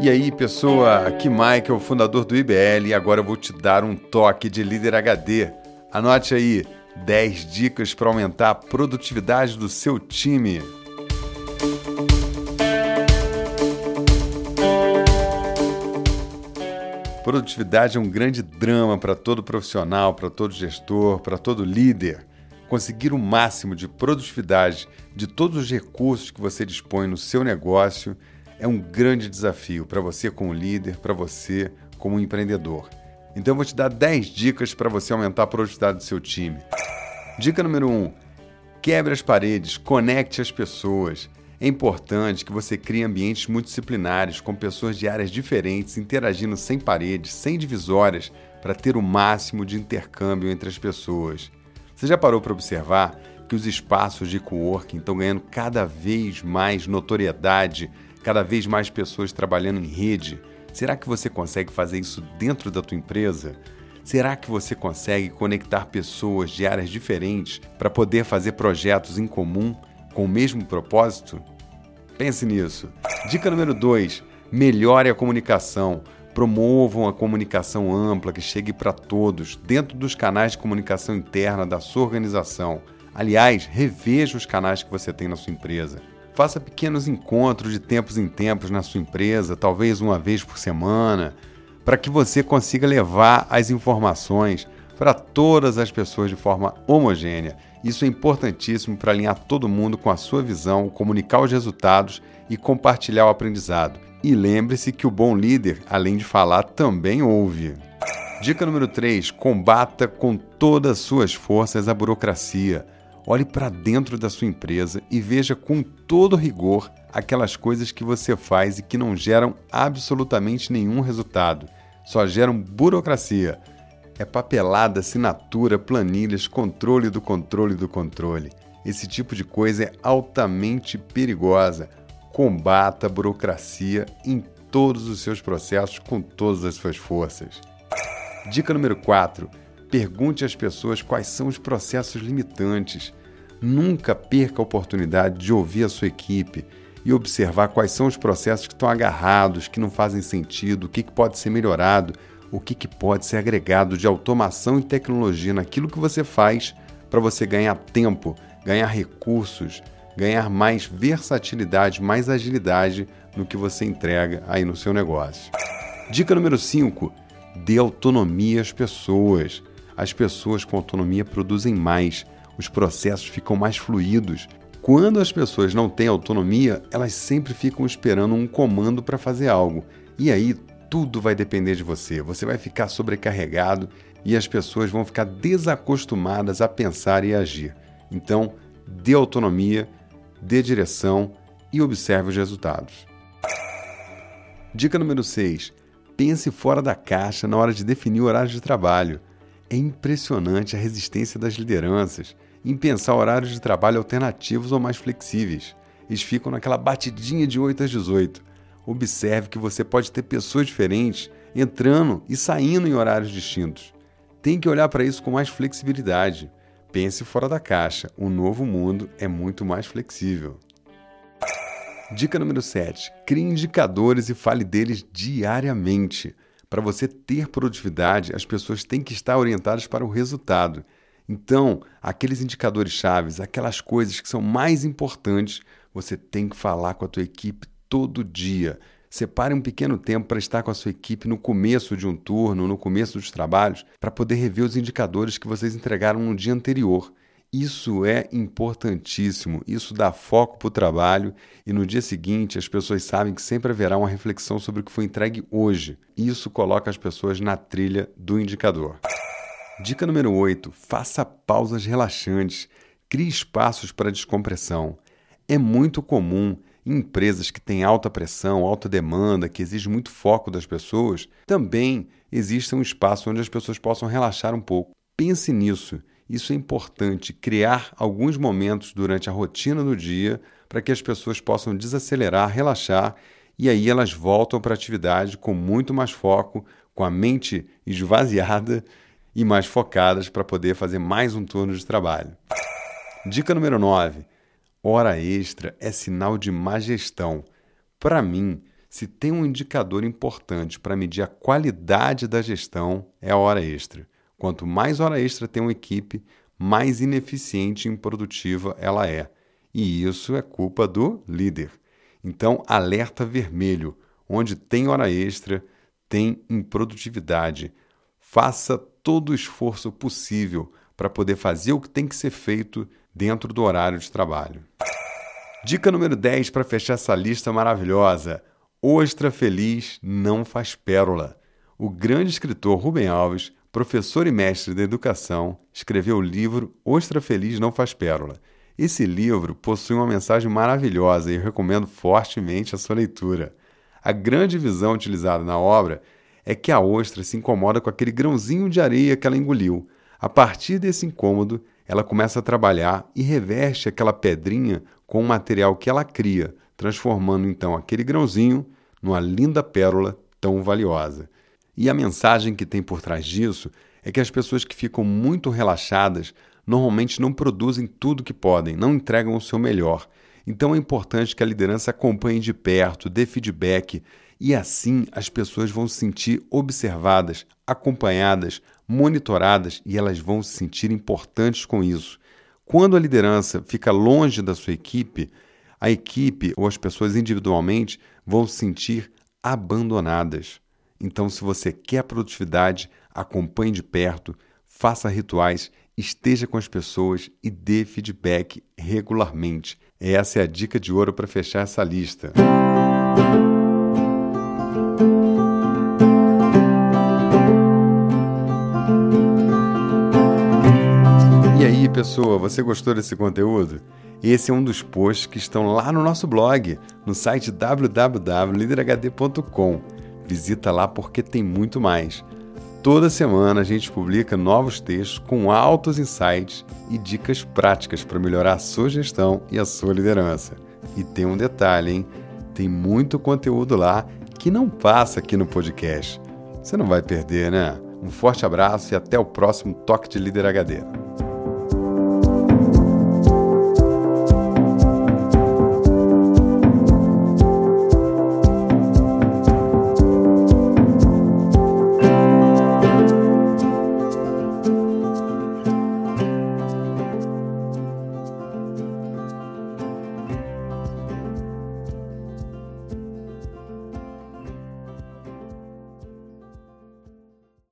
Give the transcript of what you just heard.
E aí, pessoa, aqui Michael, fundador do IBL, e agora eu vou te dar um toque de líder HD. Anote aí 10 dicas para aumentar a produtividade do seu time. Produtividade é um grande drama para todo profissional, para todo gestor, para todo líder. Conseguir o máximo de produtividade de todos os recursos que você dispõe no seu negócio é um grande desafio para você como líder, para você como empreendedor. Então eu vou te dar 10 dicas para você aumentar a produtividade do seu time. Dica número 1: um, quebre as paredes, conecte as pessoas. É importante que você crie ambientes multidisciplinares, com pessoas de áreas diferentes interagindo sem paredes, sem divisórias, para ter o máximo de intercâmbio entre as pessoas. Você já parou para observar que os espaços de coworking estão ganhando cada vez mais notoriedade, cada vez mais pessoas trabalhando em rede? Será que você consegue fazer isso dentro da tua empresa? Será que você consegue conectar pessoas de áreas diferentes para poder fazer projetos em comum com o mesmo propósito? Pense nisso. Dica número 2: melhore a comunicação. Promovam a comunicação ampla que chegue para todos, dentro dos canais de comunicação interna da sua organização. Aliás, reveja os canais que você tem na sua empresa. Faça pequenos encontros de tempos em tempos na sua empresa, talvez uma vez por semana, para que você consiga levar as informações para todas as pessoas de forma homogênea isso é importantíssimo para alinhar todo mundo com a sua visão, comunicar os resultados e compartilhar o aprendizado. E lembre-se que o bom líder, além de falar, também ouve. Dica número 3: combata com todas as suas forças a burocracia. Olhe para dentro da sua empresa e veja com todo rigor aquelas coisas que você faz e que não geram absolutamente nenhum resultado, só geram burocracia é papelada, assinatura, planilhas, controle do controle do controle. Esse tipo de coisa é altamente perigosa. Combata a burocracia em todos os seus processos com todas as suas forças. Dica número 4. Pergunte às pessoas quais são os processos limitantes. Nunca perca a oportunidade de ouvir a sua equipe e observar quais são os processos que estão agarrados, que não fazem sentido, o que pode ser melhorado, o que, que pode ser agregado de automação e tecnologia naquilo que você faz para você ganhar tempo, ganhar recursos, ganhar mais versatilidade, mais agilidade no que você entrega aí no seu negócio. Dica número 5: dê autonomia às pessoas. As pessoas com autonomia produzem mais, os processos ficam mais fluidos. Quando as pessoas não têm autonomia, elas sempre ficam esperando um comando para fazer algo. E aí tudo vai depender de você. Você vai ficar sobrecarregado e as pessoas vão ficar desacostumadas a pensar e agir. Então, dê autonomia, dê direção e observe os resultados. Dica número 6. Pense fora da caixa na hora de definir o horário de trabalho. É impressionante a resistência das lideranças em pensar horários de trabalho alternativos ou mais flexíveis. Eles ficam naquela batidinha de 8 às 18 observe que você pode ter pessoas diferentes entrando e saindo em horários distintos. Tem que olhar para isso com mais flexibilidade. Pense fora da caixa. O novo mundo é muito mais flexível. Dica número 7. Crie indicadores e fale deles diariamente. Para você ter produtividade, as pessoas têm que estar orientadas para o resultado. Então, aqueles indicadores chaves, aquelas coisas que são mais importantes, você tem que falar com a tua equipe todo dia. Separe um pequeno tempo para estar com a sua equipe no começo de um turno, no começo dos trabalhos, para poder rever os indicadores que vocês entregaram no dia anterior. Isso é importantíssimo, isso dá foco para o trabalho e no dia seguinte as pessoas sabem que sempre haverá uma reflexão sobre o que foi entregue hoje. Isso coloca as pessoas na trilha do indicador. Dica número 8: faça pausas relaxantes, crie espaços para descompressão. É muito comum empresas que têm alta pressão, alta demanda, que exige muito foco das pessoas, também existe um espaço onde as pessoas possam relaxar um pouco. Pense nisso. Isso é importante, criar alguns momentos durante a rotina do dia para que as pessoas possam desacelerar, relaxar e aí elas voltam para a atividade com muito mais foco, com a mente esvaziada e mais focadas para poder fazer mais um turno de trabalho. Dica número 9 Hora extra é sinal de má gestão. Para mim, Se tem um indicador importante para medir a qualidade da gestão, é a hora extra. Quanto mais hora extra tem uma equipe, mais ineficiente e improdutiva ela é. E isso é culpa do líder. Então, alerta vermelho. Onde tem hora extra, tem improdutividade. Faça todo o esforço possível para poder fazer o que tem que ser feito dentro do horário de trabalho. Dica número 10 para fechar essa lista maravilhosa: Ostra feliz não faz pérola. O grande escritor Rubem Alves, professor e mestre da educação, escreveu o livro Ostra feliz não faz pérola. Esse livro possui uma mensagem maravilhosa e recomendo fortemente a sua leitura. A grande visão utilizada na obra é que a ostra se incomoda com aquele grãozinho de areia que ela engoliu. A partir desse incômodo, ela começa a trabalhar e reveste aquela pedrinha com o material que ela cria, transformando então aquele grãozinho numa linda pérola tão valiosa. E a mensagem que tem por trás disso é que as pessoas que ficam muito relaxadas normalmente não produzem tudo que podem, não entregam o seu melhor. Então é importante que a liderança acompanhe de perto, dê feedback e assim as pessoas vão se sentir observadas, acompanhadas, monitoradas e elas vão se sentir importantes com isso. Quando a liderança fica longe da sua equipe, a equipe ou as pessoas individualmente vão se sentir abandonadas. Então, se você quer produtividade, acompanhe de perto, faça rituais, esteja com as pessoas e dê feedback regularmente. Essa é a dica de ouro para fechar essa lista. Aí, pessoa, você gostou desse conteúdo? Esse é um dos posts que estão lá no nosso blog, no site www.liderhd.com. Visita lá porque tem muito mais. Toda semana a gente publica novos textos com altos insights e dicas práticas para melhorar a sua gestão e a sua liderança. E tem um detalhe, hein? Tem muito conteúdo lá que não passa aqui no podcast. Você não vai perder, né? Um forte abraço e até o próximo Toque de Líder HD.